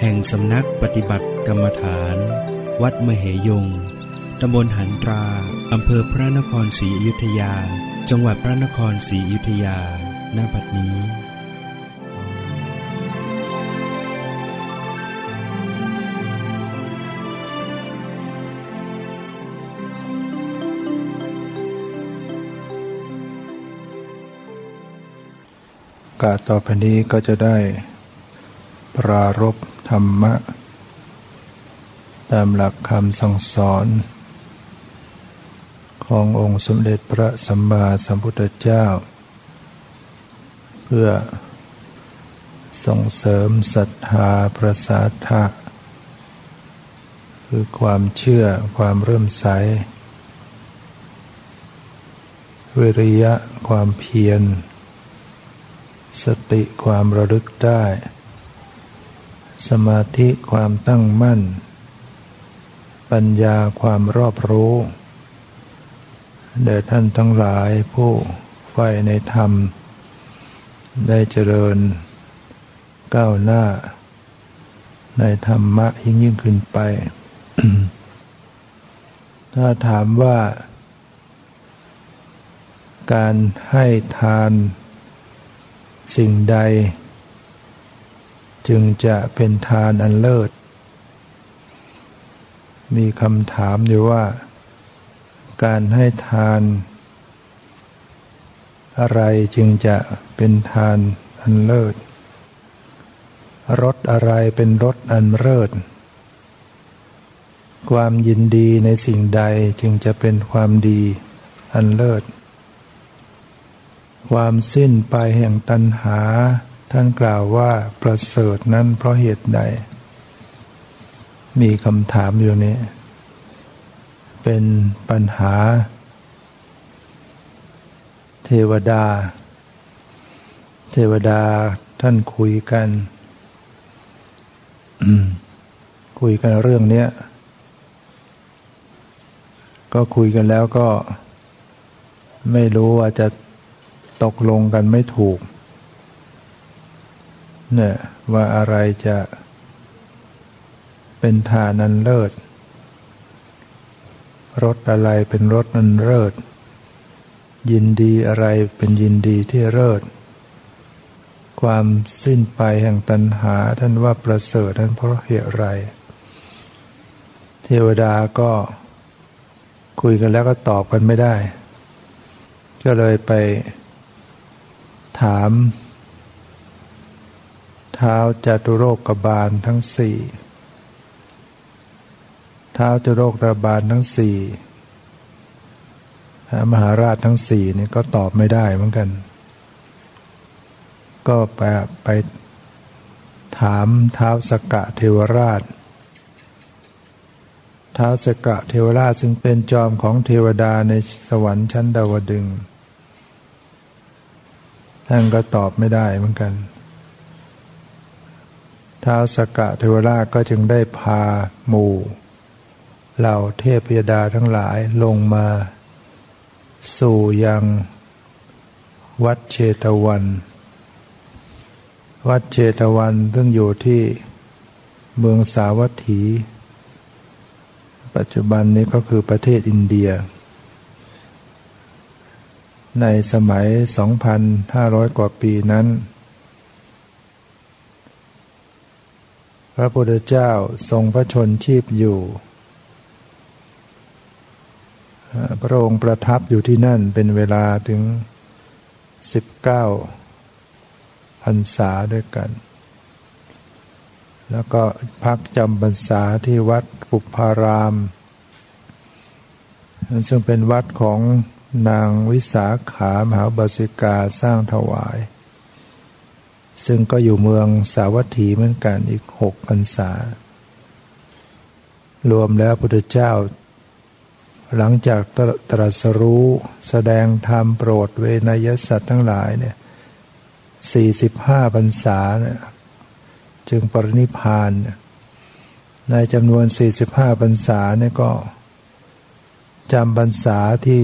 แห่งสำนักปฏิบัติกรรมฐาน วัดมเหยง ตำบลหันตรา อำเภอพระนครศรีอยุธยา จังหวัดพระนครศรีอยุธยาณบัดนี้กาต่อไปนี้ก็จะได้ปรารบ ธรรมะ ตามหลักคำสั่งสอน ขององค์สมเด็จพระสัมมาสัมพุทธเจ้า เพื่อส่งเสริมศรัทธาประสาทะคือความเชื่อความเริ่มใส วิริยะความเพียร สติความระลึกได้ สมาธิความตั้งมั่น ปัญญาความรอบรู้แด่ท่านทั้งหลายผู้ใฝ่ในธรรม ได้เจริญ ก้าวหน้า ในธรรมะยิ่งยิ่งขึ้นไป ถ้าถามว่า การให้ทานสิ่งใด จึงจะเป็นทานอันเลิศ มีคำถามอยู่ว่า การให้ทาน อะไรจึงจะเป็นทานอันเลิศรสอะไรเป็นรสอันเลิศความยินดีในสิ่งใดจึงจะเป็นความดีอันเลิศ ความสิ้นไปแห่งตัณหา ท่านกล่าวว่าประเสริฐนั้นเพราะเหตุใด มีคำถามอยู่นี้ เป็นปัญหา เทวดา เทวดาท่านคุยกัน คุยกันเรื่องเนี้ย ก็คุยกันแล้วก็ ไม่รู้ว่าจะตกลงกันไม่ถูก เนี่ยว่าอะไรจะเป็นทานันเลิศรถอะไรเป็นรถนันเลิศยินดีอะไรเป็นยินดีที่เลิศความสิ้นไปแห่งตัณหาท่านว่าประเสริฐท่านเพราะเหตุไร เทวดาก็คุยกันแล้วก็ตอบกันไม่ได้ ก็เลยไปถาม เท้าจตุโรกบาลทั้งสี่เท้าจตุโรกบาลทั้งสี่มหาราชทั้งสี่นี่ก็ตอบไม่ได้เหมือนกัน ก็ไปไปถามเท้าสกะเทวราชเท้าสกะเทวราชซึ่งเป็นจอมของเทวดาในสวรรค์ชั้นดาวดึง ท่านก็ตอบไม่ได้เหมือนกัน ท้าวสกกะเทวราชก็จึงได้พาหมู่เหล่าเทพยดาทั้งหลายลงมา สู่ยัง วัดเชตวัน วัดเชตวันซึ่งอยู่ที่เมืองสาวัตถี ปัจจุบันนี้ก็คือประเทศอินเดีย ในสมัย 2,500 กว่าปีนั้น พระพุทธเจ้าทรงพระชนชีพอยู่ พระองค์ประทับอยู่ที่นั่นเป็นเวลาถึง 19พรรษาด้วยกัน แล้วก็พักจำพรรษาที่วัดปุพารามซึ่งเป็นวัดของนางวิสาขามหาบาสิกาสร้างถวาย ซึ่งก็อยู่เมืองสาวัตถีเหมือนกันอีกหกพรรษา รวมแล้วพุทธเจ้า หลังจากตรัสรู้แสดงธรรมโปรดเวนยสัตว์ทั้งหลายเนี่ยสี่สิบห้าพรรษาเนี่ยจึงปรินิพานในจำนวนสี่สิบห้าพรรษาเนี่ยก็จำพรรษาที่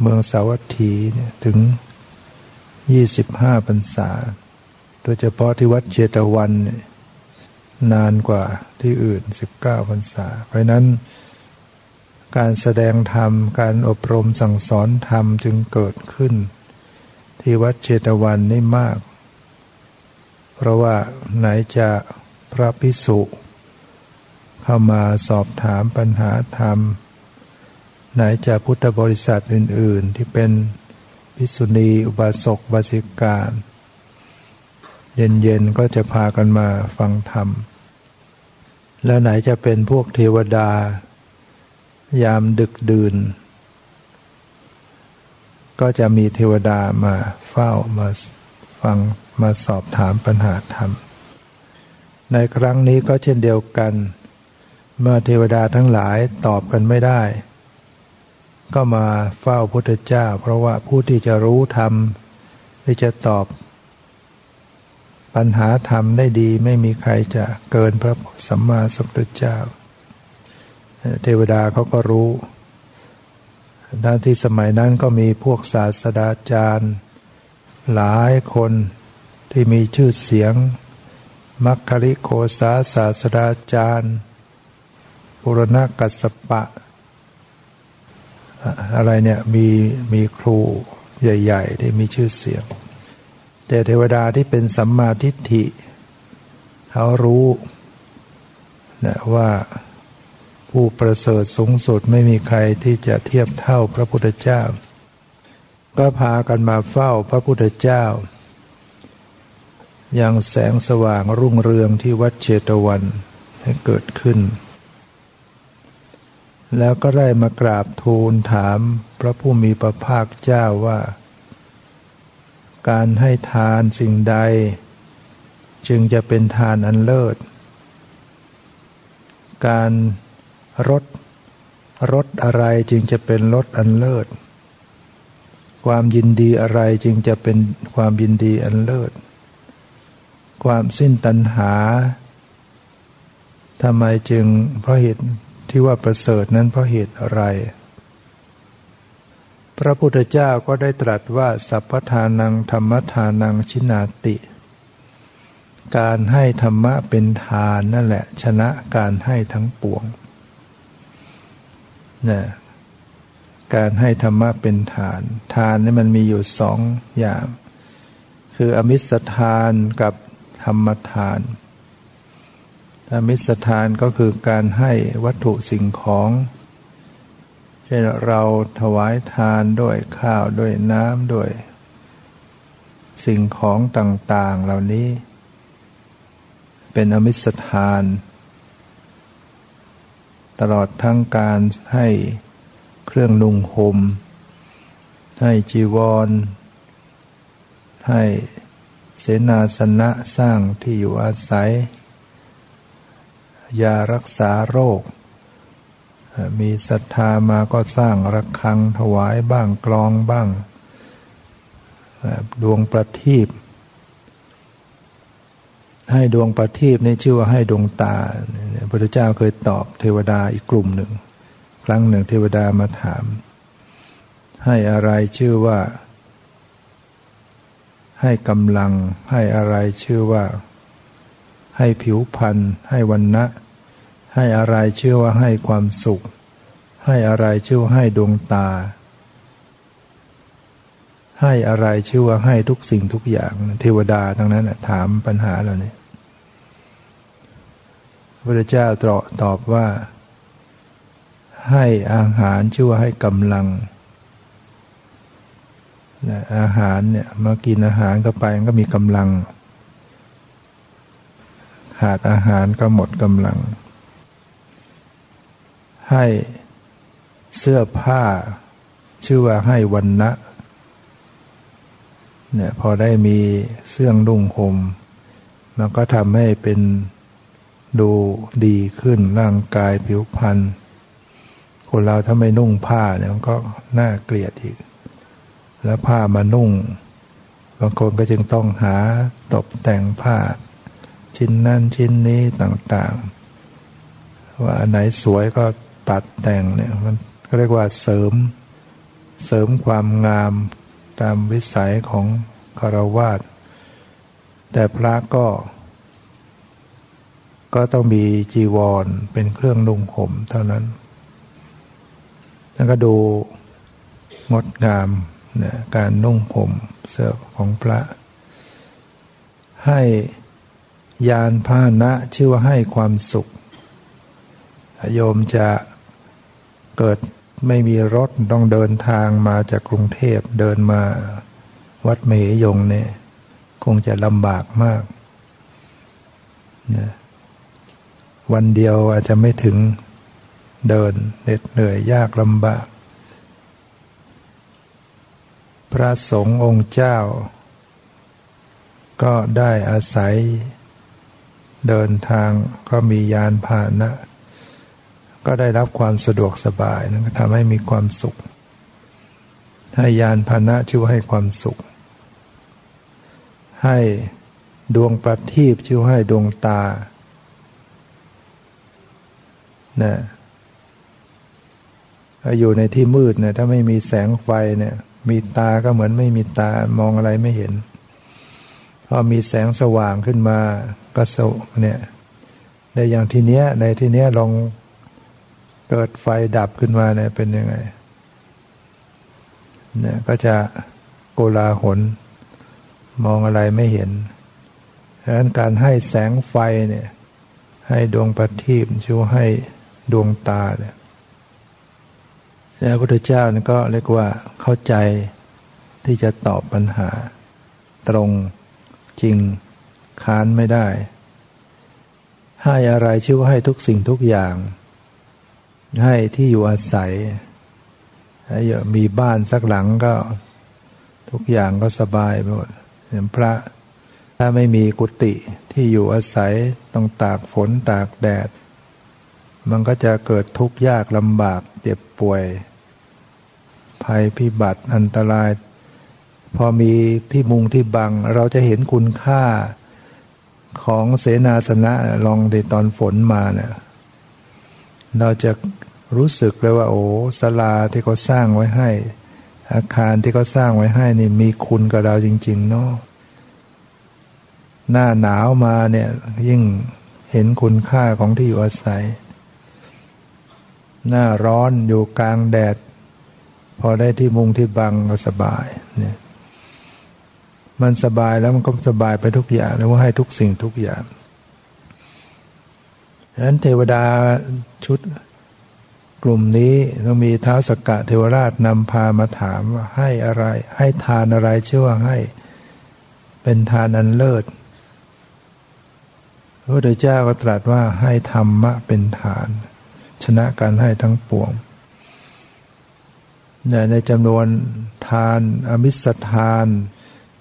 เมืองสาวัตถีเนี่ยถึงยี่สิบห้าพรรษา โดยเฉพาะที่วัดเจตวันนานกว่าที่อื่นสิบเก้าพรรษา เพราะนั้น การแสดงธรรม การอบรมสั่งสอนธรรมจึงเกิดขึ้น ที่วัดเจตวันนี่มาก เพราะว่าไหนจะพระพิสุเข้ามาสอบถามปัญหาธรรม ไหนจะพุทธบริษัทอื่น ๆ ที่เป็นพิสุณีอุบาสกบาสิกา เย็นๆก็จะพากันมาฟังธรรม แล้วไหนจะเป็นพวกเทวดา ยามดึกดื่น ก็จะมีเทวดามาเฝ้ามาฟังมาสอบถามปัญหาธรรม ในครั้งนี้ก็เช่นเดียวกัน เมื่อเทวดาทั้งหลายตอบกันไม่ได้ ก็มาเฝ้าพุทธเจ้า เพราะว่าผู้ที่จะรู้ธรรมที่จะตอบ ปัญหาธรรมได้ดีไม่มีใครจะเกินพระสัมมาสัมพุทธเจ้า เทวดาเขาก็รู้ด้านที่สมัยนั้นก็มีพวกศาสดาจารย์ หลายคนที่มีชื่อเสียง มัคคริโคสาศาสดาจารย์ปุรณกัสปะ อะไรเนี่ยมีมีครูใหญ่ ๆ ที่มีชื่อเสียง แต่เทวดาที่เป็นสัมมาทิฏฐิเขารู้นะว่าผู้ประเสริฐสูงสุดไม่มีใครที่จะเทียบเท่าพระพุทธเจ้า ก็พากันมาเฝ้าพระพุทธเจ้า อย่างแสงสว่างรุ่งเรืองที่วัดเชตวันให้เกิดขึ้น แล้วก็ได้มากราบทูลถามพระผู้มีพระภาคเจ้าว่า การให้ทานสิ่งใด จึงจะเป็นทานอันเลิศ การรดรดอะไรจึงจะเป็นรดอันเลิศ ความยินดีอะไรจึงจะเป็นความยินดีอันเลิศ ความสิ้นตัณหาทำไมจึงเพราะเหตุที่ว่าประเสริฐนั้นเพราะเหตุอะไร พระพุทธเจ้าก็ได้ตรัสว่าสัพพทานังธรรมทานังชินาติ การให้ธรรมะเป็นทานนั่นแหละ ชนะการให้ทั้งปวงนะการให้ธรรมะเป็นทาน ทานนี่มันมีอยู่สองอย่าง คืออมิสทานกับธรรมทาน อมิสทานก็คือการให้วัตถุสิ่งของ เช่นเราถวายทานด้วยข้าวด้วยน้ำด้วย สิ่งของต่าง ๆ เหล่านี้ เป็นอมิสทาน ตลอดทั้งการให้เครื่องนุ่งห่มให้จีวร ให้เสนาสนะสร้างที่อยู่อาศัย ยารักษาโรค มีศรัทธามาก็สร้างระฆังถวายบ้างกลองบ้าง ดวงประทีปให้ดวงประทีปนี่ชื่อว่าให้ดวงตาพระพุทธเจ้าเคยตอบเทวดาอีกกลุ่มหนึ่ง ครั้งหนึ่งเทวดามาถาม ให้อะไรชื่อว่า ให้กำลัง ให้อะไรชื่อว่า ให้ผิวพรรณให้วันนะ ให้อะไรชื่อว่าให้ความสุข ให้อะไรชื่อว่าให้ดวงตา ให้อะไรชื่อว่าให้ทุกสิ่งทุกอย่าง เทวดาทั้งนั้นถามปัญหาเหล่านี้พระเจ้าตรตอบว่า ให้อาหารชื่อว่าให้กำลังอาหารเนี่ยมากินอาหารก็ไปก็มีกำลัง ขาดอาหารก็หมดกำลัง ให้เสื้อผ้า ชื่อว่าให้วันนะเนี่ยพอได้มีเสื้อนุ่งห่มมันก็ทำให้เป็นดูดีขึ้นร่างกายผิวพรรณคนเราถ้าไม่นุ่งผ้าเนี่ยมันก็น่าเกลียดอีก แล้วผ้ามานุ่ง บางคนก็จึงต้องหาตกแต่งผ้า ชิ้นนั้นชิ้นนี้ต่างๆ ว่าอันไหนสวยก็ ตัดแต่งเนี่ยมันก็เรียกว่าเสริม เสริมความงามตามวิสัยของคารวาสแต่พระก็ ก็ต้องมีจีวรเป็นเครื่องนุ่งห่มเท่านั้นแล้วก็ดูงดงามนะการนุ่งห่มเสื้อของพระ ให้ยานพานะชื่อว่าให้ความสุขโยมจะ เกิดไม่มีรถต้องเดินทางมาจากกรุงเทพเดินมาวัดเมยยงเนี่ยคงจะลำบากมากนะวันเดียวอาจจะไม่ถึงเดินเหน็ดเหนื่อยยากลำบาก พระสงฆ์องค์เจ้า ก็ได้อาศัยเดินทางก็มียานพาหนะ ก็ได้รับความสะดวกสบายนะทำให้มีความสุข ให้ยานพาหนะชื่อให้ความสุข ให้ดวงประทีปชื่อให้ดวงตานะอยู่ในที่มืดเนี่ยถ้าไม่มีแสงไฟเนี่ย มีตาก็เหมือนไม่มีตามองอะไรไม่เห็น พอมีแสงสว่างขึ้นมาก็สเนี่ยในอย่างทีเนี้ยในทีเนี้ยลอง เกิดไฟดับขึ้นมาเนี่ยเป็นยังไงเนี่ยก็จะโกลาหลมองอะไรไม่เห็นดังนั้นการให้แสงไฟเนี่ยให้ดวงประทีปช่วยให้ดวงตาเนี่ยพระพุทธเจ้านี่ก็เรียกว่าเข้าใจที่จะตอบปัญหา ตรงจริงค้านไม่ได้ ให้อะไรชื่อว่าให้ทุกสิ่งทุกอย่าง ให้ที่อยู่อาศัยมีบ้านสักหลังก็ทุกอย่างก็สบายไปหมดอย่างพระถ้าไม่มีกุฏิที่อยู่อาศัยต้องตากฝนตากแดด มันก็จะเกิดทุกข์ยากลำบากเจ็บป่วย ภัยพิบัติอันตราย พอมีที่มุงที่บัง เราจะเห็นคุณค่าของเสนาสนะลองในตอนฝนมาเนี่ย เราจะรู้สึกเลยว่า โอ้สลาที่เขาสร้างไว้ให้ อาคารที่เขาสร้างไว้ให้นี่มีคุณกับเราจริง ๆ เนาะหน้าหนาวมาเนี่ยยิ่งเห็นคุณค่าของที่อยู่อาศัย หน้าร้อนอยู่กลางแดด พอได้ที่มุงที่บังก็สบายเนี่ยมันสบายแล้วมันก็สบายไปทุกอย่างแล้วว่าให้ทุกสิ่งทุกอย่าง ฉะนั้นเทวดาชุดกลุ่มนี้ต้องมีเท้าสกกะเทวราชนำพามาถามว่าให้อะไร ให้ทานอะไรเชื่อว่าให้ เป็นทานอันเลิศพระพุทธเจ้าก็ตรัสว่าให้ธรรมะเป็นฐาน ชนะการให้ทั้งปวงในจำนวนทานอมิสทาน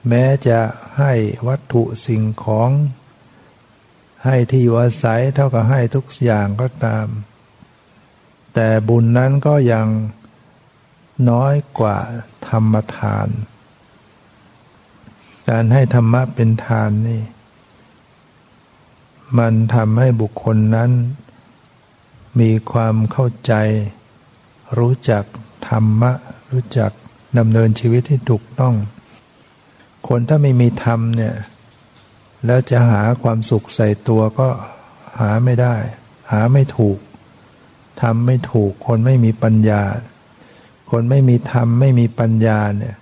แม้จะให้วัตถุสิ่งของ ให้ที่อยู่อาศัยเท่ากับให้ทุกอย่างก็ตาม แต่บุญนั้นก็ยังน้อยกว่าธรรมทาน การให้ธรรมะเป็นทานนี่ มันทำให้บุคคลนั้น มีความเข้าใจ รู้จักธรรมะ รู้จักดำเนินชีวิตที่ถูกต้อง คนถ้าไม่มีธรรมเนี่ย แล้วจะหาความสุขใส่ตัวก็หาไม่ได้ หาไม่ถูกทำไม่ถูก คนไม่มีปัญญา คนไม่มีธรรมไม่มีปัญญาเนี่ย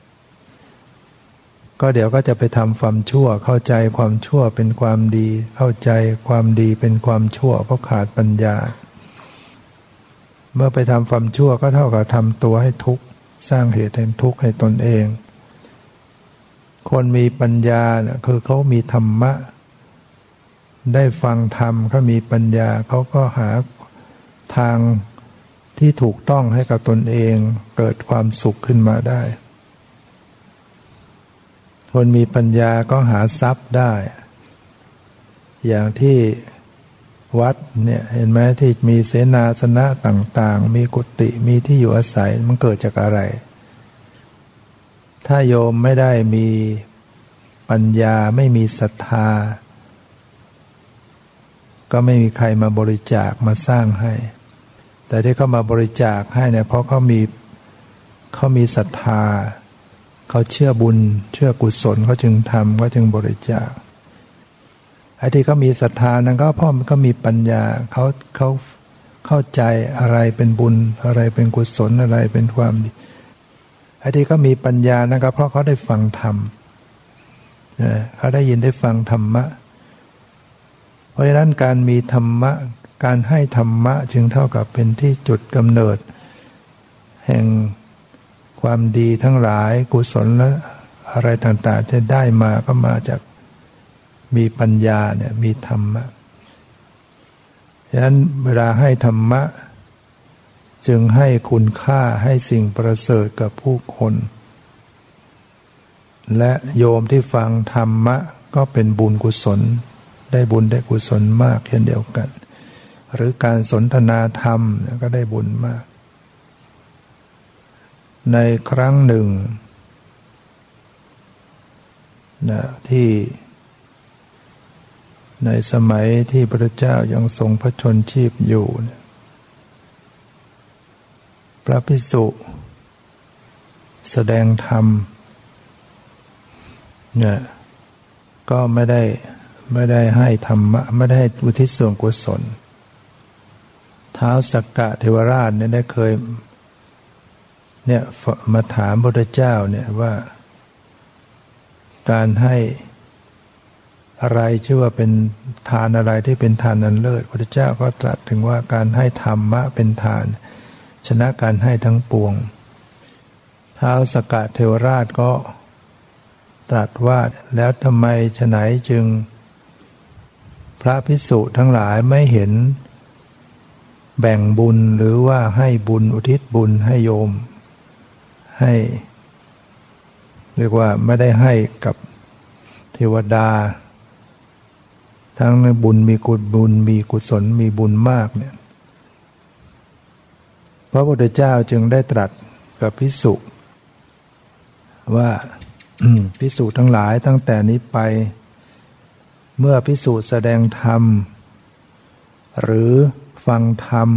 ก็เดี๋ยวก็จะไปทำความชั่ว เข้าใจความชั่วเป็นความดี เข้าใจความดีเป็นความชั่ว เพราะขาดปัญญา เมื่อไปทำความชั่วก็เท่ากับทำตัวให้ทุกข์ สร้างเหตุให้ทุกข์ให้ตนเอง คนมีปัญญาเนี่ยคือเขามีธรรมะ ได้ฟังธรรมเขามีปัญญาเขาก็หาทางที่ถูกต้องให้กับตนเองเกิดความสุขขึ้นมาได้ คนมีปัญญาก็หาทรัพย์ได้ อย่างที่วัดเนี่ยเห็นไหมที่มีเสนาสนะต่างๆ มีกุฏิมีที่อยู่อาศัยมันเกิดจากอะไร ถ้าโยมไม่ได้มีปัญญาไม่มีศรัทธา ก็ไม่มีใครมาบริจาคมาสร้างให้ แต่ที่เขามาบริจาคให้เนี่ยเพราะเขามีเขามีศรัทธา เขาเชื่อบุญ เชื่อกุศลเขาจึงทำเขาจึงบริจาคไอ้ที่เขามีศรัทธานั้นก็เพราะมันก็มีปัญญาเขาเขาเข้าใจอะไรเป็นบุญอะไรเป็นกุศลอะไรเป็นความดี อ้ที่เขามีปัญญานั้นก็เพราะเขาได้ฟังธรรมเขาได้ยินได้ฟังธรรมะ เพราะฉะนั้นการมีธรรมะ การให้ธรรมะจึงเท่ากับเป็นที่จุดกำเนิด แห่งความดีทั้งหลายกุศลและอะไรต่างๆจะได้มาก็มาจากมีปัญญาเนี่ยมีธรรมะฉะนั้นเวลาให้ธรรมะ จึงให้คุณค่าให้สิ่งประเสริฐกับผู้คน และโยมที่ฟังธรรมะก็เป็นบุญกุศล ได้บุญได้กุศลมากเช่นเดียวกัน หรือการสนทนาธรรมก็ได้บุญมาก ในครั้งหนึ่งนะที่ในสมัยที่พระเจ้ายังทรงพระชนชีพอยู่ พระพิสุ แสดงธรรมเนี่ยก็ไม่ได้ไม่ได้ให้ธรรมะไม่ได้อุทิศส่วนกุศลเท้าสักกะเทวราชเนี่ยได้เคยเนี่ยมาถามพระเจ้าเนี่ยว่า การให้อะไรชื่อว่าเป็นทานอะไรที่เป็นทานนันเลิศพระเจ้าก็ตรัสถึงว่าการให้ธรรมะเป็นทาน ชนะการให้ทั้งปวงท้าวสกัดเทวราชก็ตรัสว่าแล้วทำไมฉไหนจึง พระพิสุทั้งหลายไม่เห็น แบ่งบุญหรือว่าให้บุญอุทิศบุญให้โยม ให้ เรียกว่าไม่ได้ให้กับเทวดา ทั้งในบุญมีกุศลบุญมีกุศลมีบุญมากเนี่ย ระพุทธเจ้าจึงได้ตรัสกับพิสุว่าพิสุทั้งหลายตั้งแต่นี้ไป เมื่อพิสุแสดงธรรม หรือฟังธรรม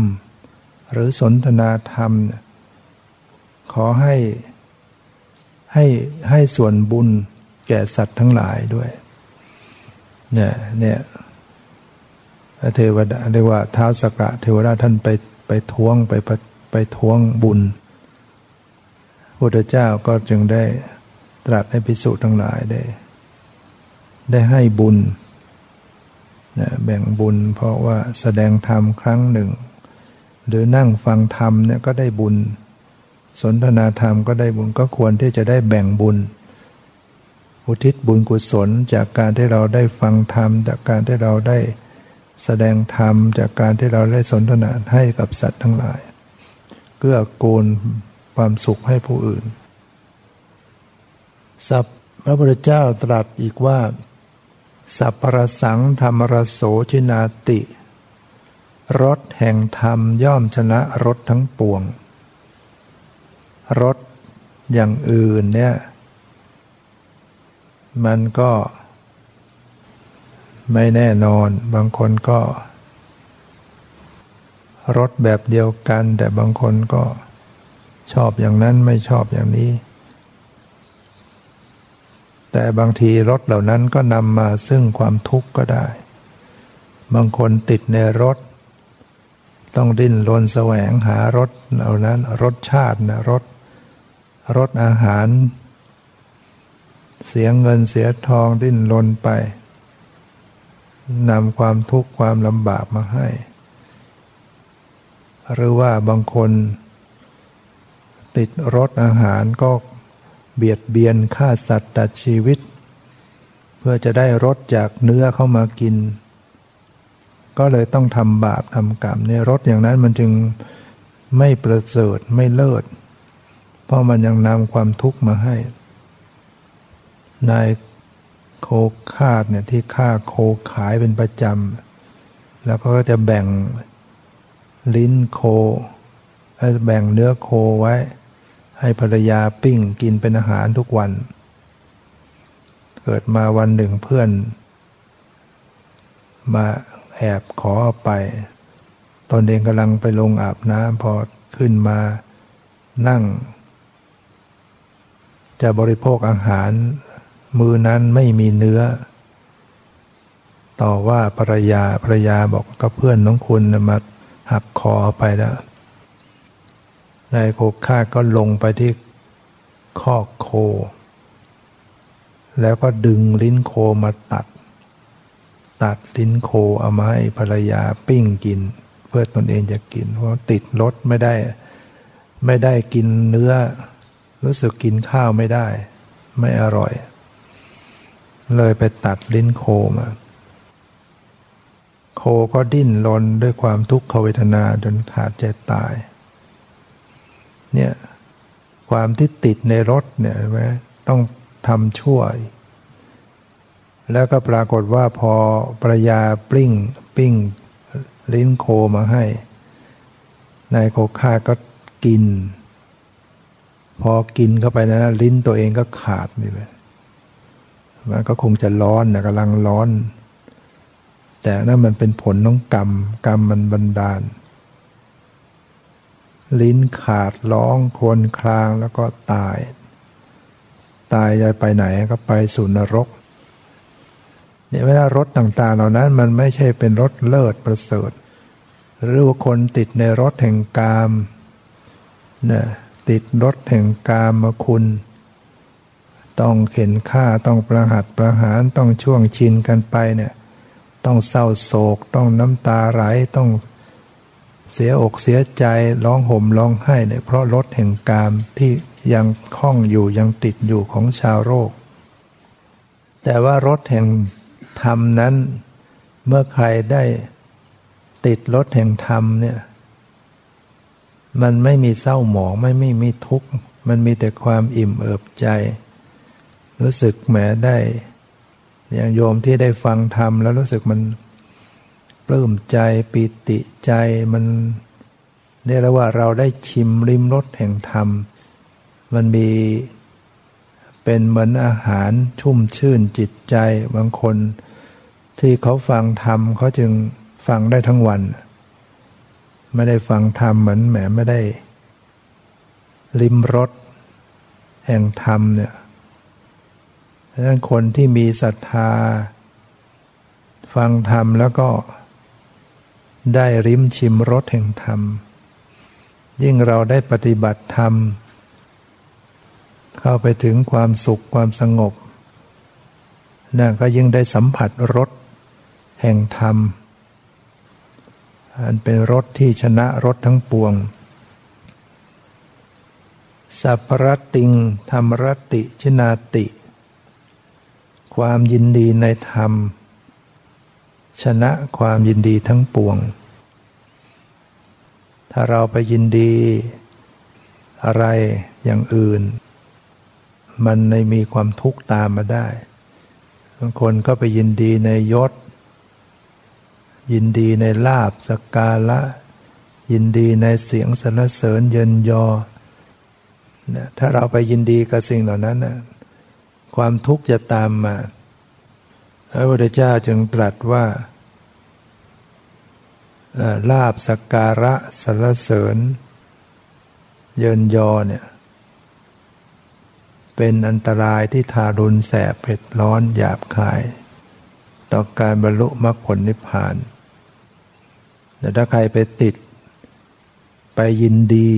หรือสนทนาธรรม ขอให้ให้ให้ส่วนบุญแก่สัตว์ทั้งหลายด้วยเนี่ยเนี่ยเทวดาเรียกว่าท้าวสกะเทวดาท่านไปไปท้วงไป ไปทวงบุญพระเจ้าก็จึงได้ตรัสให้พิสุทั้งหลายได้ ได้ให้บุญนะแบ่งบุญเพราะว่าแสดงธรรมครั้งหนึ่ง หรือนั่งฟังธรรมเนี่ยก็ได้บุญ สนทนาธรรมก็ได้บุญก็ควรที่จะได้แบ่งบุญ อุทิศบุญกุศลจากการที่เราได้ฟังธรรม จากการที่เราได้แสดงธรรม จากการที่เราได้สนทนาให้กับสัตว์ทั้งหลาย เพื่อกูลความสุขให้ผู้อื่น สัพพระพุทธเจ้าตรัสอีกว่า สัพพรสังธรรมรโสชินาติ รถแห่งธรรมย่อมชนะรถทั้งปวง รถอย่างอื่นเนี่ย มันก็ไม่แน่นอนบางคนก็ รถแบบเดียวกัน แต่บางคนก็ชอบอย่างนั้นไม่ชอบอย่างนี้ แต่บางทีรถเหล่านั้นก็นำมาซึ่งความทุกข์ก็ได้ บางคนติดในรถต้องดิ้นรนแสวงหารถเหล่านั้นรสชาตินะรถรถอาหาร เสียเงินเสียทองดิ้นรนไปนำความทุกข์ความลำบากมาให้ หรือว่าบางคนติดรถอาหารก็เบียดเบียนฆ่าสัตว์ตัดชีวิต เพื่อจะได้รสจากเนื้อเข้ามากิน ก็เลยต้องทำบาปทำกรรมในรสอย่างนั้นมันจึงไม่ประเสริฐไม่เลิศ เพราะมันยังนำความทุกข์มาให้ นายโคคาดเนี่ยที่ฆ่าโคขายเป็นประจำ แล้วก็จะแบ่ง ลิ้นโคแบ่งเนื้อโคไว้ ให้ภรรยาปิ้งกินเป็นอาหารทุกวัน เกิดมาวันหนึ่งเพื่อน มาแอบขอไป ตอนเองกำลังไปลงอาบน้ำพอขึ้นมานั่ง จะบริโภคอาหาร มือนั้นไม่มีเนื้อ ต่อว่าภรรยาภรรยาบอกก็เพื่อนน้องคุณมา หักคอไปแล้วนายโคค่าก็ลงไปที่คอกโค แล้วก็ดึงลิ้นโคมาตัด ตัดลิ้นโคเอามาให้ภรรยาปิ้งกิน เพื่อตนเองจะกิน เพราะติดรถไม่ได้ ไม่ได้กินเนื้อ รู้สึกกินข้าวไม่ได้ ไม่อร่อย เลยไปตัดลิ้นโคมา โคก็ดิ้นรนด้วยความทุกขเวทนาจนขาดใจตาย เนี่ยความที่ติดในรถเนี่ยใช่ไหมต้องทำช่วย แล้วก็ปรากฏว่าพอปรยาปลิ้งปิ้งลิ้นโคมาให้ นายโคค่าก็กิน พอกินเข้าไปนะลิ้นตัวเองก็ขาดนี่เลยมันก็คงจะร้อนนะกำลังร้อน แต่นั่นมันเป็นผลของกรรม กรรมมันบันดาล ลิ้นขาดร้องควนคลางแล้วก็ตาย ตายจะไปไหนก็ไปสู่นรกเนี่ยเวลารถต่างๆ เหล่านั้นมันไม่ใช่เป็นรถเลิศประเสริฐ หรือว่าคนติดในรถแห่งกามเนี่ยติดรถแห่งกามมาคุณ ต้องเข็นฆ่าต้องประหัตประหารต้องช่วงชินกันไปเนี่ย ต้องเศร้าโศก ต้องน้ำตาไหลต้องเสียอกเสียใจร้องห่มร้องไห้เนี่ยเพราะรถแห่งกามที่ยังคล้องอยู่ยังติดอยู่ของชาวโลกแต่ว่ารถแห่งธรรมนั้น เมื่อใครได้ติดรถแห่งธรรมเนี่ยมันไม่มีเศร้าหมองไม่ไม่มีทุกข์ มันมีแต่ความอิ่มเอิบใจ รู้สึกแหมได้ อย่างโยมที่ได้ฟังธรรมแล้วรู้สึกมันปลื้มใจปิติใจมันเรียกว่าเราได้ชิมริมรสแห่งธรรม มันมีเป็นเหมือนอาหารชุ่มชื่นจิตใจบางคน ที่เขาฟังธรรมเขาจึงฟังได้ทั้งวัน ไม่ได้ฟังธรรมเหมือนแหมไม่ได้ริมรสแห่งธรรมเนี่ย ดังนั้นคนที่มีศรัทธา ฟังธรรมแล้วก็ได้ริมชิมรสแห่งธรรม ยิ่งเราได้ปฏิบัติธรรม เข้าไปถึงความสุขความสงบนั่นก็ยิ่งได้สัมผัสรสแห่งธรรม อันเป็นรสที่ชนะรสทั้งปวง สัพรติงธรรมรติชนาติ ความยินดีในธรรม ชนะความยินดีทั้งปวง ถ้าเราไปยินดี อะไรอย่างอื่น มันในมีความทุกข์ตามมาได้บางคนก็ไปยินดีในยศ ยินดีในลาบสกกาละยินดีในเสียงสรรเสริญเยินยอ ถ้าเราไปยินดีกับสิ่งเหล่านั้นนะ ความทุกข์จะตามมา พระพุทธเจ้าจึงตรัสว่าลาบสักการะสรรเสริญ เยินยอเนี่ยเป็นอันตรายที่ทารุณแสบเผ็ดร้อนหยาบคาย ต่อการบรรลุมรรคผลนิพพานแต่ถ้าใครไปติด ไปยินดี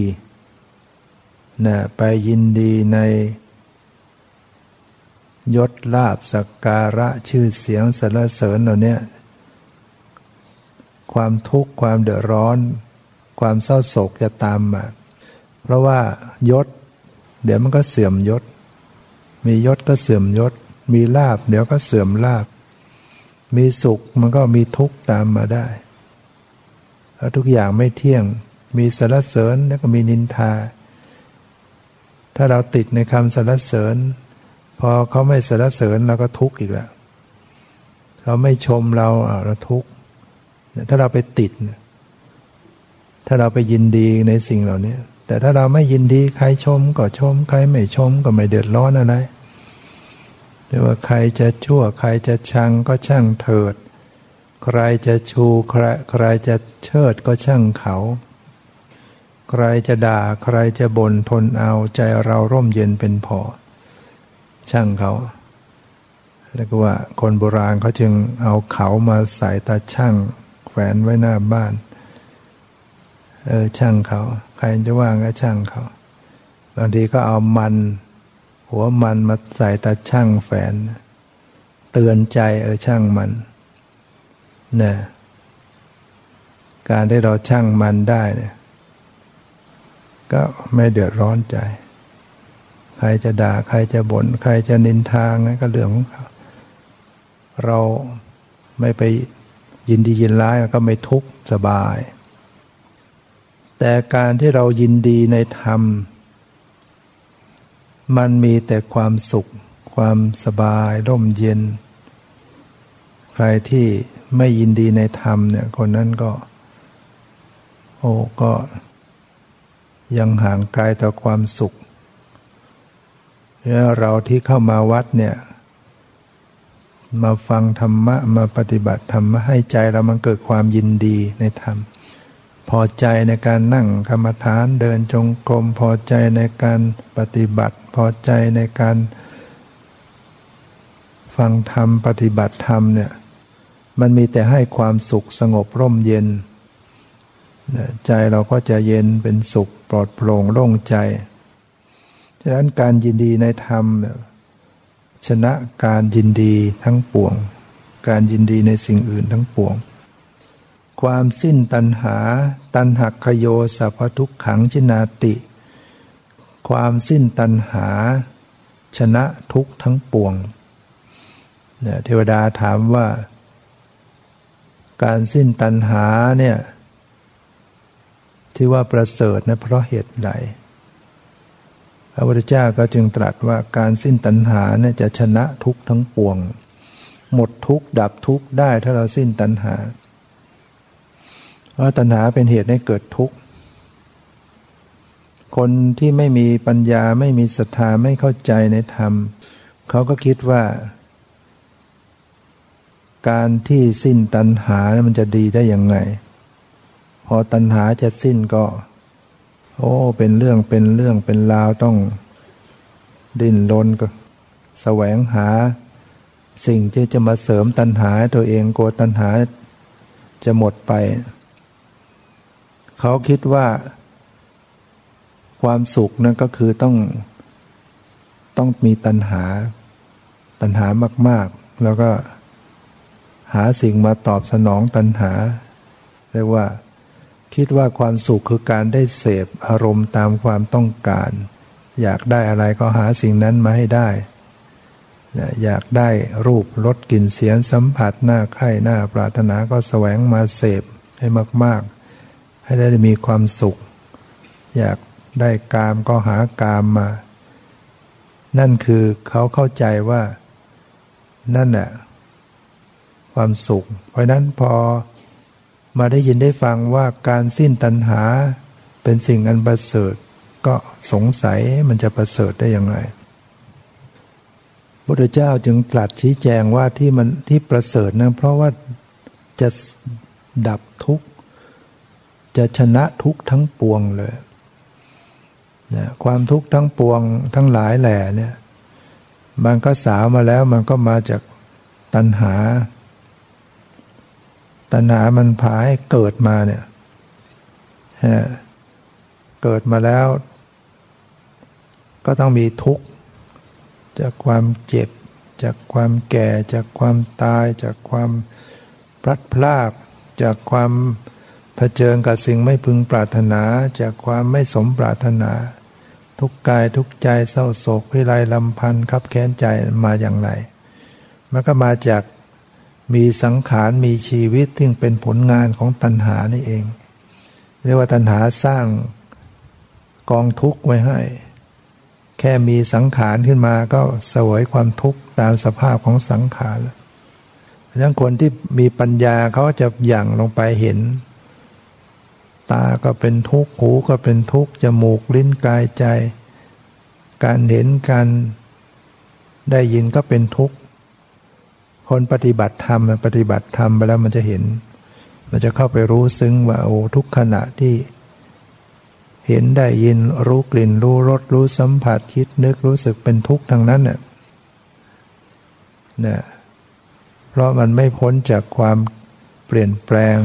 นะไปยินดีใน ยศลาบสักการะชื่อเสียงสรรเสริญเหล่านี้ความทุกข์ความเดือดร้อน ความเศร้าโศกจะตามมา เพราะว่ายศ เดี๋ยวมันก็เสื่อมยศ มียศก็เสื่อมยศ มีลาบ เดี๋ยวก็เสื่อมลาบ มีสุขมันก็มีทุกข์ตามมาได้แล้วทุกอย่างไม่เที่ยง มีสรรเสริญแล้วก็มีนินทา ถ้าเราติดในคำสรรเสริญ พอเขาไม่สรรเสริญเราก็ทุกข์อีกแล้วเขาไม่ชมเราเราทุกข์ถ้าเราไปติด ถ้าเราไปยินดีในสิ่งเหล่านี้แต่ถ้าเราไม่ยินดีใครชมก็ชม ใครไม่ชมก็ไม่เดือดร้อนอะไรแต่ว่าใครจะชั่ว ใครจะชังก็ช่างเถิด ใครจะชูใครใครจะเชิดก็ช่างเขา ใครจะด่าใครจะบ่นทนเอาใจเราร่มเย็นเป็นพอ ช่างเขาแล้วก็ว่าคนโบราณเขาจึงเอาเขามาใส่ตาช่างแขวนไว้หน้าบ้าน เออช่างเขา ใครจะว่างก็ช่างเขาบางทีก็เอามัน หัวมันมาใส่ตาช่างแฝน เตือนใจเออช่างมันเนี่ยการที่เราช่างมันได้เนี่ยก็ไม่เดือดร้อนใจ ใครจะด่าใครจะบน่นใครจะนินทางก็เรื่องของเขาเราไม่ไปยินดียินร้ายก็ไม่ทุกข์สบาย แต่การที่เรายินดีในธรรม มันมีแต่ความสุข ความสบายร่มเย็น ใครที่ไม่ยินดีในธรรมเนี่ยคนนั้นก็ โอ้ก็ยังห่างไกลต่อความสุข แล้วเราที่เข้ามาวัดเนี่ย มาฟังธรรมะมาปฏิบัติธรรมะให้ใจเรามันเกิดความยินดีในธรรม พอใจในการนั่งกรรมฐานเดินจงกรมพอใจในการปฏิบัติ พอใจในการ ฟังธรรมปฏิบัติธรรมเนี่ยมันมีแต่ให้ความสุขสงบร่มเย็น ใจเราก็จะเย็นเป็นสุขปลอดโปร่งโล่งใจ ฉะนั้นการยินดีในธรรมชนะการยินดีทั้งปวง การยินดีในสิ่งอื่นทั้งปวง ความสิ้นตัณหา ตัณหักขโยสัพทุกขังชินาติ ความสิ้นตัณหา ชนะทุกทั้งปวงเนี่ยเทวดาถามว่า การสิ้นตัณหาเนี่ยที่ว่าประเสริฐนะเพราะเหตุใด พระพุทธเจ้าก็จึงตรัสว่าการสิ้นตัณหาเนี่ยจะชนะทุกทั้งปวง หมดทุกดับทุกได้ถ้าเราสิ้นตัณหา เพราะตัณหาเป็นเหตุให้เกิดทุกข์คนที่ไม่มีปัญญาไม่มีศรัทธาไม่เข้าใจในธรรม เขาก็คิดว่า การที่สิ้นตัณหามันจะดีได้ยังไง พอตัณหาจะสิ้นก็ โอ้ เป็นเรื่องเป็นเรื่องเป็นราวต้องดิ้นรนก็แสวงหา สิ่งที่จะมาเสริมตัณหาตัวเองกลัวตัณหาจะหมดไป เขาคิดว่า ความสุขนั่นก็คือต้องต้องมีตัณหา ตัณหามาก ๆ แล้วก็หาสิ่งมาตอบสนองตัณหา เรียกว่า คิดว่าความสุขคือการได้เสพอารมณ์ตามความต้องการ อยากได้อะไรก็หาสิ่งนั้นมาให้ได้อยากได้รูปรสกลิ่นเสียงสัมผัสหน้าใคร่หน้าปรารถนาก็แสวงมาเสพให้มาก ๆ ให้ได้มีความสุข อยากได้กามก็หากามมา นั่นคือเขาเข้าใจว่า นั่นแหละความสุข เพราะนั้นพอ มาได้ยินได้ฟังว่าการสิ้นตัณหาเป็นสิ่งอันประเสริฐ ก็สงสัยมันจะประเสริฐได้อย่างไรพระเจ้าจึงตรัสชี้แจงว่าที่มันที่ประเสริฐนะเพราะว่าจะดับทุกข์ จะชนะทุกข์ทั้งปวงเลยนะความทุกข์ทั้งปวงทั้งหลายแหล่เนี่ยมันก็สาวมาแล้วมันก็มาจากตัณหา ตัณหามันพาให้เกิดมาเนี่ยเกิดมาแล้ว ก็ต้องมีทุกข์ จากความเจ็บ จากความแก่ จากความตาย จากความพลัดพราก จากความเผชิญกับสิ่งไม่พึงปรารถนา จากความไม่สมปรารถนา ทุกกายทุกใจเศร้าโศกวิไลลำพันธ์คับแค้นใจมาอย่างไร มันก็มาจาก มีสังขารมีชีวิตที่เป็นผลงานของตัณหานี่เอง เรียกว่าตัณหาสร้างกองทุกข์ไว้ให้ แค่มีสังขารขึ้นมาก็สวยความทุกข์ตามสภาพของสังขารดังนั้นคนที่มีปัญญาเขาจะหยั่งลงไปเห็น ตาก็เป็นทุกข์หูก็เป็นทุกข์จมูกลิ้นกายใจ การเห็นการได้ยินก็เป็นทุกข์ คนปฏิบัติธรรมปฏิบัติธรรมไปแล้วมันจะเห็น มันจะเข้าไปรู้ซึ้งว่าโอ้ทุกขณะที่ เห็นได้ยินรู้กลิ่นรู้รสรู้สัมผัสคิดนึกรู้สึกเป็นทุกข์ทางนั้นเนี่ยนะเพราะมันไม่พ้นจากความเปลี่ยนแปลง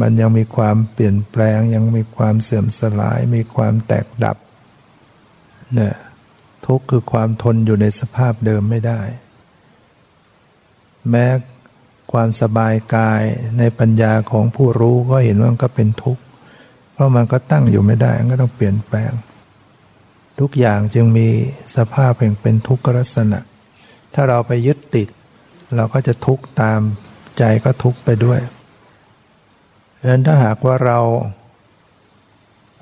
มันยังมีความเปลี่ยนแปลง ยังมีความเสื่อมสลาย มีความแตกดับเนี่ยทุกข์คือความทนอยู่ในสภาพเดิมไม่ได้ แม้ความสบายกายในปัญญาของผู้รู้ก็เห็นว่ามันก็เป็นทุกข์ เพราะมันก็ตั้งอยู่ไม่ได้มันก็ต้องเปลี่ยนแปลง ทุกอย่างจึงมีสภาพแห่งเป็นทุกขลักษณะ ถ้าเราไปยึดติด เราก็จะทุกข์ตามใจก็ทุกข์ไปด้วยดังนั้นถ้าหากว่าเรา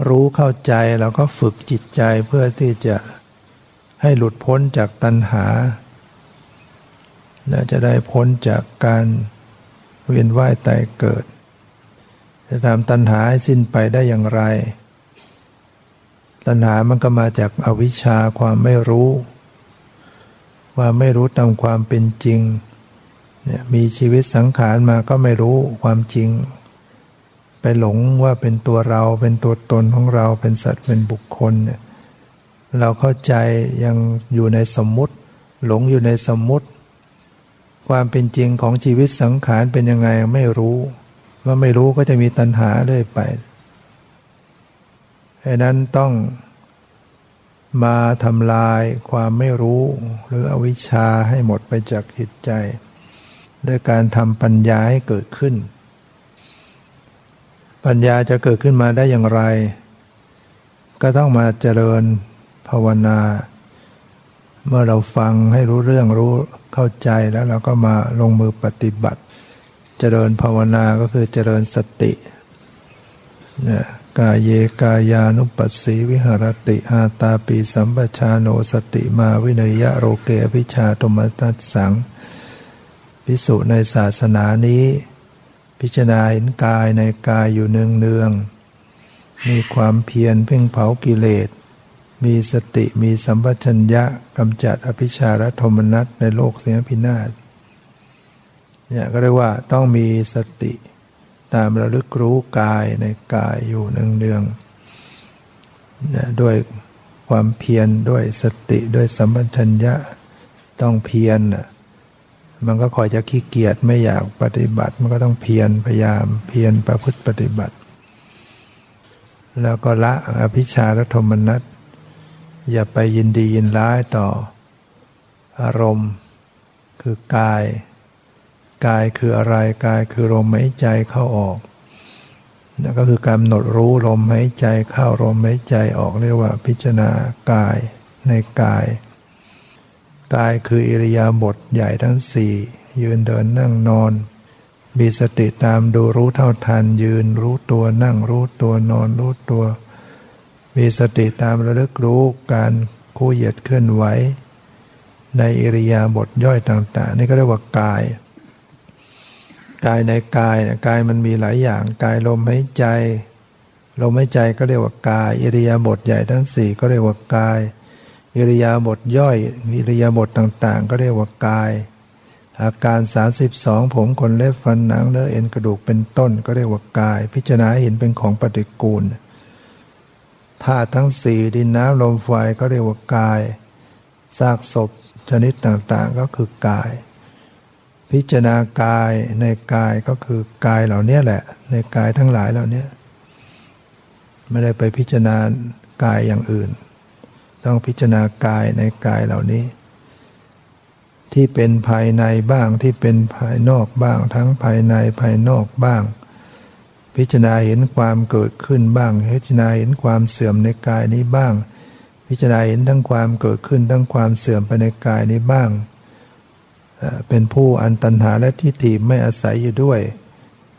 รู้เข้าใจเราก็ฝึกจิตใจเพื่อที่จะให้หลุดพ้นจากตัณหา และจะได้พ้นจากการเวียนว่ายตายเกิด จะทำตัณหาให้สิ้นไปได้อย่างไร ตัณหามันก็มาจากอาวิชชาความไม่รู้ว่าไม่รู้ตามความเป็นจริงเนี่ยมีชีวิตสังขารมาก็ไม่รู้ความจริง ไปหลงว่าเป็นตัวเราเป็นตัวตนของเราเป็นสัตว์เป็นบุคคลเนี่ยเราเข้าใจยังอยู่ในสมมุติ หลงอยู่ในสมมุติ ความเป็นจริงของชีวิตสังขารเป็นยังไงไม่รู้ว่าไม่รู้ก็จะมีตัณหาเรื่อยไปดังนั้นต้องมาทำลายความไม่รู้หรืออวิชชาให้หมดไปจากจิตใจด้วยการทำปัญญาให้เกิดขึ้น ปัญญาจะเกิดขึ้นมาได้อย่างไร ก็ต้องมาเจริญภาวนา เมื่อเราฟังให้รู้เรื่องรู้เข้าใจแล้วเราก็มาลงมือปฏิบัติ เจริญภาวนาก็คือเจริญสติเนะกายเยกายานุปัสสีวิหารติอาตาปีสัมปชาโนสติมาวินยะโรเกวิชาตมตัสสัง พิสุในศาสนานี้ พิจารณาเห็นกายในกายอยู่เนืองเนืองมีความเพียรเพ่งเผากิเลส มีสติมีสัมปชัญญะกำจัดอภิชาและโทมนัสในโลกเสียพินาศเนี่ยก็เรียกว่าต้องมีสติตามระลึกรู้กายในกายอยู่เนืองๆนะด้วยความเพียรด้วยสติด้วยสัมปชัญญะต้องเพียรมันก็คอยจะขี้เกียจไม่อยากปฏิบัติ มันก็ต้องเพียรพยายามเพียรประพฤติปฏิบัติ แล้วก็ละอภิชาและโทมนัส อย่าไปยินดียินร้ายต่อ อารมณ์ คือกาย กายคืออะไร กายคือลมหายใจเข้าออกนั่นก็คือกำหนดรู้ลมหายใจเข้าลมหายใจออกเรียกว่าพิจารณากายในกาย กายคืออิริยาบถใหญ่ทั้งสี่ยืนเดินนั่งนอน มีสติตามดูรู้เท่าทันยืนรู้ตัวนั่งรู้ตัวนอนรู้ตัว มีสติตามระลึกรู้การคู่เหยียดเคลื่อนไหว ในอิริยาบถย่อยต่างๆ นี่ก็เรียกว่ากาย กายในกายกายมันมีหลายอย่าง กายลมหายใจ ลมหายใจก็เรียกว่ากาย อิริยาบถใหญ่ทั้งสี่ก็เรียกว่ากาย อิริยาบถย่อย อิริยาบถต่างๆ ก็เรียกว่ากาย อาการ 32 ผมขนเล็บฟันหนังเนื้อเอ็นกระดูกเป็นต้นก็เรียกว่ากาย พิจารณาเห็นเป็นของปฏิกูล ธาตุทั้งสี่ดินน้ำลมไฟก็เรียกว่ากายซากศพชนิดต่างๆก็คือกาย พิจารณากายในกายก็คือกายเหล่านี้แหละ ในกายทั้งหลายเหล่านี้ไม่ได้ไปพิจารณากายอย่างอื่น ต้องพิจารณากายในกายเหล่านี้ ที่เป็นภายในบ้างที่เป็นภายนอกบ้าง ทั้งภายในภายนอกบ้าง พิจารณาเห็นความเกิดขึ้นบ้าง พิจารณาเห็นความเสื่อมในกายนี้บ้าง พิจารณาเห็นทั้งความเกิดขึ้นทั้งความเสื่อมไปในกายนี้บ้าง เป็นผู้อันตันหาและทิฏฐิไม่อาศัยอยู่ด้วย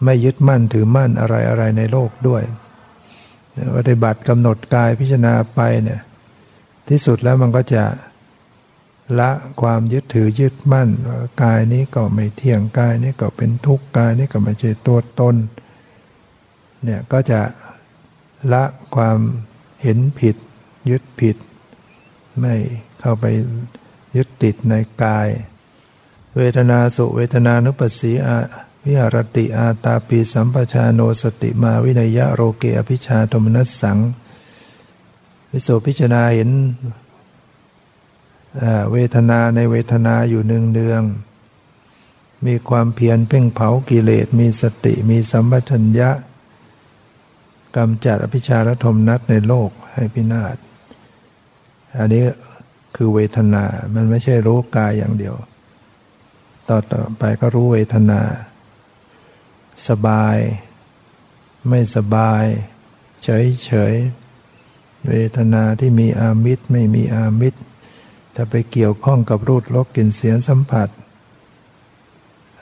ไม่ยึดมั่นถือมั่นอะไรอะไรในโลกด้วยปฏิบัติกำหนดกายพิจารณาไปเนี่ยที่สุดแล้วมันก็จะละความยึดถือยึดมั่น กายนี้ก็ไม่เที่ยงกายนี้ก็เป็นทุกข์กายนี้ก็ไม่ใช่ตัวตน เนี่ยก็จะละความเห็นผิด ยึดผิด ไม่เข้าไปยึดติดในกาย เวทนาสุเวทนานุปัสสีอาวิหารติอาตาปีสัมปชาโนสติมาวินัยะโรเกอภิชาโทมนัสสังวิโสพิจนาเห็นเวทนาในเวทนาอยู่เนืองเนือง มีความเพียรเพ่งเผากิเลส มีสติ มีสัมปชัญญะ กำจัดอภิชาและทมนัสในโลกให้พินาศ อันนี้คือเวทนา มันไม่ใช่รู้กายอย่างเดียว ต่อต่อไปก็รู้เวทนา สบาย ไม่สบาย เฉยเฉย เวทนาที่มีอามิตรไม่มีอามิตร ถ้าไปเกี่ยวข้องกับรูดลกกลิ่นเสียงสัมผัส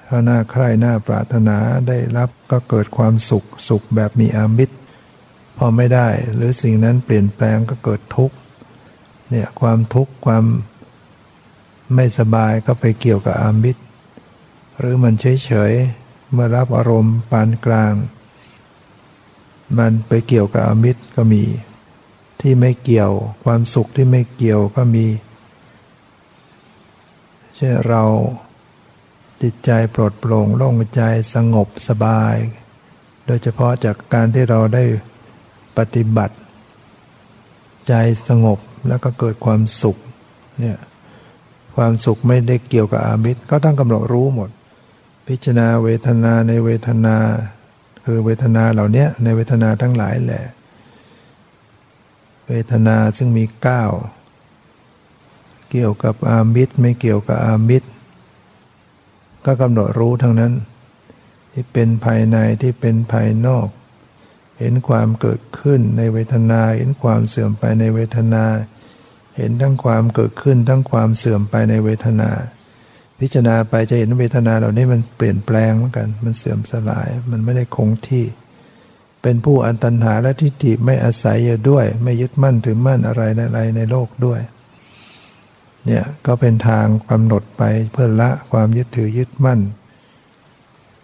ถ้าหน้าใคร่หน้าปรารถนาได้รับก็เกิดความสุขสุขแบบมีอามิตร พอไม่ได้ หรือสิ่งนั้นเปลี่ยนแปลงก็เกิดทุกข์เนี่ยความทุกข์ความไม่สบายก็ไปเกี่ยวกับอามิตร หรือมันเฉยเฉยเมื่อรับอารมณ์ปานกลาง มันไปเกี่ยวกับอามิตรก็มี ที่ไม่เกี่ยวความสุขที่ไม่เกี่ยวก็มีเช่นเราจิตใจปลดโปร่งโล่งใจสงบสบาย โดยเฉพาะจากการที่เราได้ ปฏิบัติ ใจสงบแล้วก็เกิดความสุขเนี่ยความสุขไม่ได้เกี่ยวกับอามิตรก็ต้องกำหนดรู้หมด พิจารณาเวทนาในเวทนา คือเวทนาเหล่านี้ในเวทนาทั้งหลายแหละ เวทนาซึ่งมีเก้าเกี่ยวกับอามิตรไม่เกี่ยวกับอามิตร ก็กำหนดรู้ทั้งนั้น ที่เป็นภายในที่เป็นภายนอก เห็นความเกิดขึ้นในเวทนา เห็นความเสื่อมไปในเวทนา เห็นทั้งความเกิดขึ้นทั้งความเสื่อมไปในเวทนา พิจารณาไปจะเห็นเวทนาเหล่านี้มันเปลี่ยนแปลงเหมือนกัน มันเสื่อมสลาย มันไม่ได้คงที่ เป็นผู้อันตันหาและทิฏฐิไม่อาศัยอยู่ด้วย ไม่ยึดมั่นถือมั่นอะไรในอะไรในโลกด้วย เนี่ยก็เป็นทางกำหนดไปเพื่อละความยึดถือยึดมั่น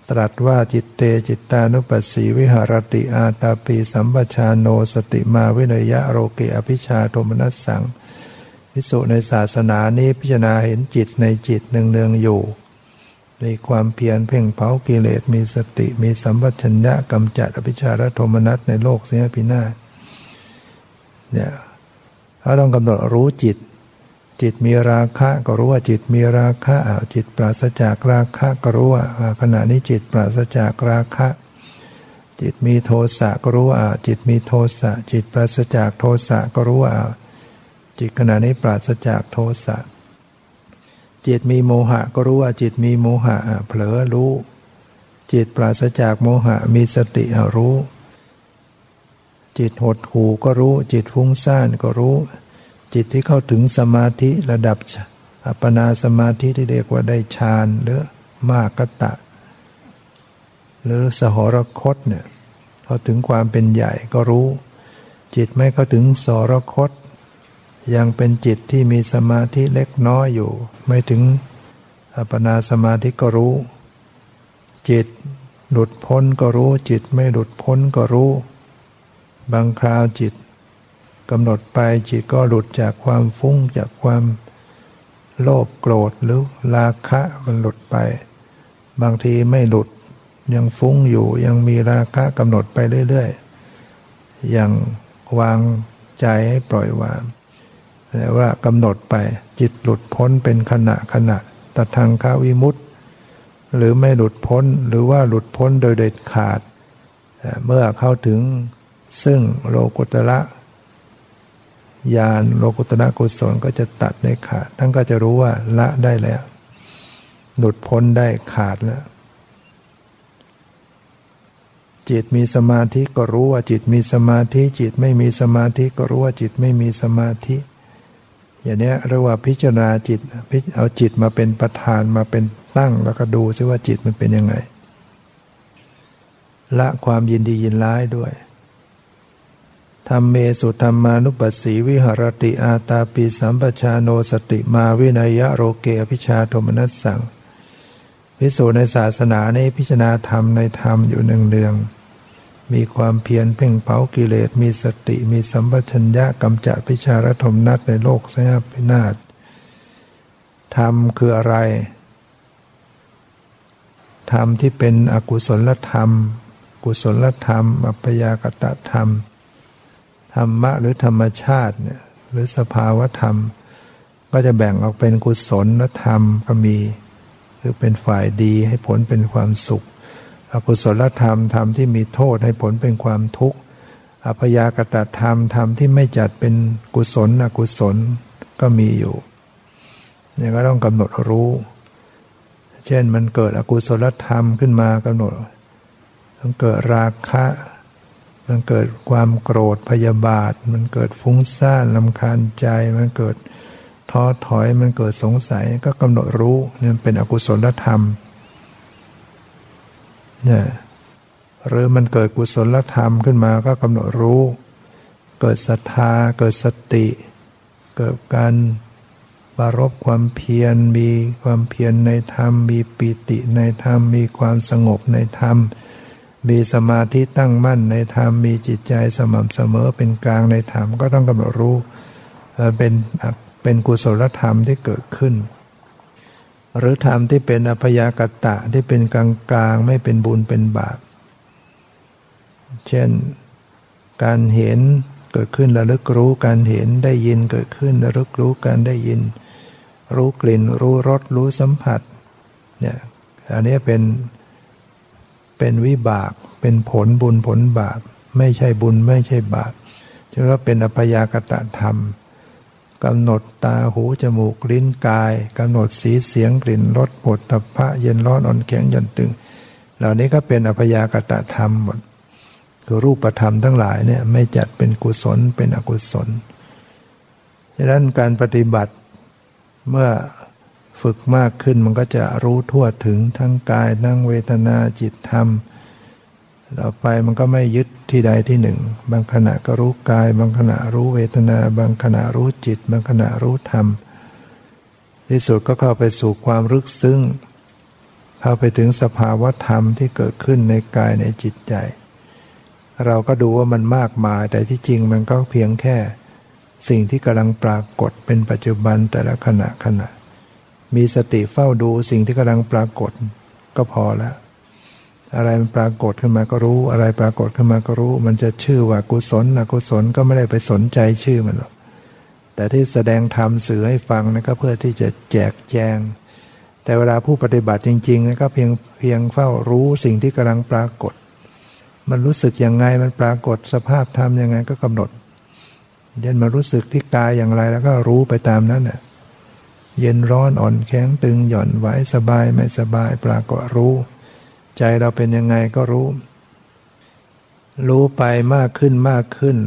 ตรัสว่าจิตเตจิตตานุปัสสีวิหะระติอาตาปีสัมปะชาโน สะติมาวิเนยยะโลเก อะภิชฌาโทมะนัสสัง ภิกษุในศาสนานี้พิจารณาเห็นจิตในจิตเนืองๆอยู่ในความเพียรเพ่งเผากิเลสมีสติมีสัมปชัญญะกำจัดอภิชฌาและโทมนัสในโลกเสียพินาศเนี่ยเขาต้องกำหนดรู้จิต จิตมีราคะก็รู้ว่าจิตมีราคะจิตปราศจากราคะก็รู้ว่าขณะนี้จิตปราศจากราคะ จิตมีโทสะก็รู้ว่าจิตมีโทสะจิตปราศจากโทสะก็รู้ว่าจิตขณะนี้ปราศจากโทสะจิตมีโมหะก็รู้ว่าจิตมีโมหะเผลอรู้ จิตปราศจากโมหะมีสติรู้ จิตหดหูก็รู้ จิตฟุ้งซ่านก็รู้ จิตที่เข้าถึงสมาธิระดับอัปปนาสมาธิที่เรียกว่าได้ฌานหรือมากตะ หรือสหรคตเนี่ยเข้าถึงความเป็นใหญ่ก็รู้ จิตไม่เข้าถึงสหรคต ยังเป็นจิตที่มีสมาธิเล็กน้อยอยู่ ไม่ถึงอัปปนาสมาธิก็รู้ จิตหลุดพ้นก็รู้ จิตไม่หลุดพ้นก็รู้ บางคราวจิต กำหนดไปจิตก็หลุดจากความฟุ้งจากความโลภโกรธหรือราคะมันหลุดไป บางทีไม่หลุดยังฟุ้งอยู่ยังมีราคะกำหนดไปเรื่อยๆยังวางใจให้ปล่อยวางแต่ว่ากำหนดไปจิตหลุดพ้นเป็นขณะขณะตัทางคาวิมุตต์หรือไม่หลุดพ้นหรือว่าหลุดพ้นโดยเด็ดขาด เมื่อเข้าถึงซึ่งโลกุตระ ญาณโลกุตระกุศลก็จะตัดได้ขาด ท่านก็จะรู้ว่าละได้แล้ว หลุดพ้นได้ขาดแล้ว จิตมีสมาธิก็รู้ว่าจิตมีสมาธิ จิตไม่มีสมาธิก็รู้ว่าจิตไม่มีสมาธิ อย่างนี้เรียกว่าพิจารณาจิต เอาจิตมาเป็นประธานมาเป็นตั้งแล้วก็ดูซิว่าจิตมันเป็นยังไง ละความยินดียินร้ายด้วย ธรรมเมสุธรรมานุปัสสีวิหรติอาตาปีสัมปชาโนสติมาวินัยะโรเกอภิชาโทมนัสสังพิสูจในศาสนาในพิจารณาธรรมในธรรมอยู่หนึ่งเดืองมีความเพียรเพ่งเผากิเลสมีสติมีสัมปชัญญะกำจัดพิชารธมนัตในโลกสยพินาศธรรมคืออะไร ธรรมที่เป็นอกุศลธรรม กุศลธรรม อัปยากตะธรรม ธรรมะหรือธรรมชาติเนี่ยหรือสภาวธรรม ก็จะแบ่งออกเป็นกุศลธรรมก็มีคือเป็นฝ่ายดีให้ผลเป็นความสุข อกุศลธรรมธรรมที่มีโทษให้ผลเป็นความทุกข์อภยากตธรรมธรรมที่ไม่จัดเป็นกุศลอกุศลก็มีอยู่เนี่ยก็ต้องกำหนดรู้ เช่นมันเกิดอกุศลธรรมขึ้นมากำหนดมันเกิดราคะ มันเกิดความโกรธพยาบาท มันเกิดฟุ้งซ่านลำคาญใจ มันเกิดท้อถอยมันเกิดสงสัยก็กำหนดรู้นี่เป็นอกุศลธรรมเนี่ยหรือมันเกิดกุศลธรรมขึ้นมาก็กำหนดรู้ เกิดศรัทธา เกิดสติ เกิดการบารบความเพียรมีความเพียรในธรรม มีปิติในธรรม มีความสงบในธรรมม มีสมาธิตั้งมั่นในธรรมมีจิตใจสม่ำเสมอเป็นกลางในธรรมก็ต้องกำหนดรู้เป็นเป็นกุศลธรรมที่เกิดขึ้น หรือธรรมที่เป็นอภยากตะที่เป็นกลางกลางไม่เป็นบุญเป็นบาป เช่นการเห็นเกิดขึ้นระลึกรู้การเห็นได้ยินเกิดขึ้นระลึกรู้การได้ยิน รู้กลิ่นรู้รสรู้สัมผัสเนี่ยอันนี้เป็น เป็นวิบาก เป็นผลบุญผลบาปไม่ใช่บุญไม่ใช่บาปจึงว่าเป็นอภยากตะธรรมกำหนดตาหูจมูกลิ้นกายกำหนดสีเสียงกลิ่นรสปวดตภะเย็นร้อนอ่อนแข็งหย่อนตึง เหล่านี้ก็เป็นอภยากตะธรรมหมดคือรูปธรรมทั้งหลายเนี่ยไม่จัดเป็นกุศลเป็นอกุศล ฉะนั้นการปฏิบัติเมื่อ ฝึกมากขึ้นมันก็จะรู้ทั่วถึงทั้งกายทั้งเวทนาจิตธรรมต่อไปมันก็ไม่ยึดที่ใดที่หนึ่ง บางขณะก็รู้กาย บางขณะรู้เวทนา บางขณะรู้จิต บางขณะรู้ธรรม ที่สุดก็เข้าไปสู่ความรึกซึ้งเข้าไปถึงสภาวะธรรมที่เกิดขึ้นในกายในจิตใจ เราก็ดูว่ามันมากมาย แต่ที่จริงมันก็เพียงแค่ สิ่งที่กำลังปรากฏเป็นปัจจุบันแต่ละขณะขณะ มีสติเฝ้าดูสิ่งที่กำลังปรากฏก็พอแล้วอะไรมันปรากฏขึ้นมาก็รู้ อะไรปรากฏขึ้นมาก็รู้ มันจะชื่อว่ากุศลอกุศลก็ไม่ได้ไปสนใจชื่อมันหรอกแต่ที่แสดงธรรมสื่อให้ฟังนะก็เพื่อที่จะแจกแจง แต่เวลาผู้ปฏิบัติจริงๆนะก็เพียงเพียงเฝ้ารู้สิ่งที่กำลังปรากฏ มันรู้สึกยังไงมันปรากฏสภาพธรรมยังไงก็กำหนดเย็นมารู้สึกที่กายอย่างไรแล้วก็รู้ไปตามนั้นน่ะ เย็นร้อนอ่อนแข็งตึงหย่อนไหวสบายไม่สบายปรากฏรู้ ใจเราเป็นยังไงก็รู้ รู้ไปมากขึ้นมากขึ้น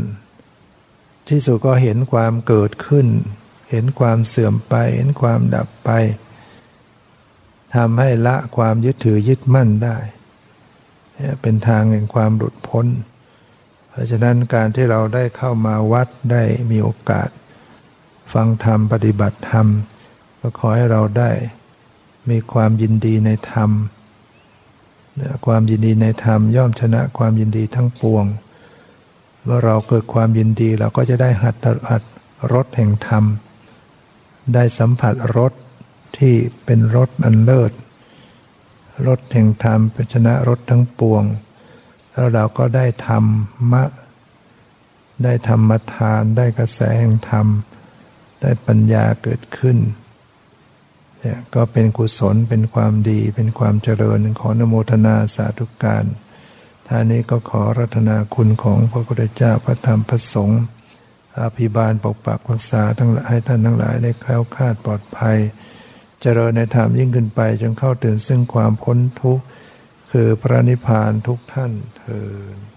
ที่สุดก็เห็นความเกิดขึ้น เห็นความเสื่อมไป เห็นความดับไปทำให้ละความยึดถือยึดมั่นได้ เป็นทางแห่งความหลุดพ้น เพราะฉะนั้นการที่เราได้เข้ามาวัดได้มีโอกาส ฟังธรรมปฏิบัติธรรม ก็ขอให้เราได้มีความยินดีในธรรม ความยินดีในธรรมย่อมชนะความยินดีทั้งปวง เมื่อเราเกิดความยินดีเราก็จะได้หัดหัดรสแห่งธรรม ได้สัมผัสรสที่เป็นรสอันเลิศ รสแห่งธรรมเป็นชนะรสทั้งปวง แล้วเราก็ได้ธรรมะ ได้ธรรมทาน ได้กระแสแห่งธรรม ได้ปัญญาเกิดขึ้น เนี่ยก็เป็นกุศลเป็นความดีเป็นความเจริญขอนโมทนาสาธุการท่านี้ก็ขอรัตนาคุณของพระพุทธเจ้าพระธรรมพระสงฆ์อภิบาลปกปักรักษาทั้งหลายให้ท่านทั้งหลายได้แคล้วคลาดปลอดภัย เจริญในธรรมยิ่งขึ้นไปจนเข้าถึงซึ่งความพ้นทุกข์คือพระนิพพานทุกท่านเถิด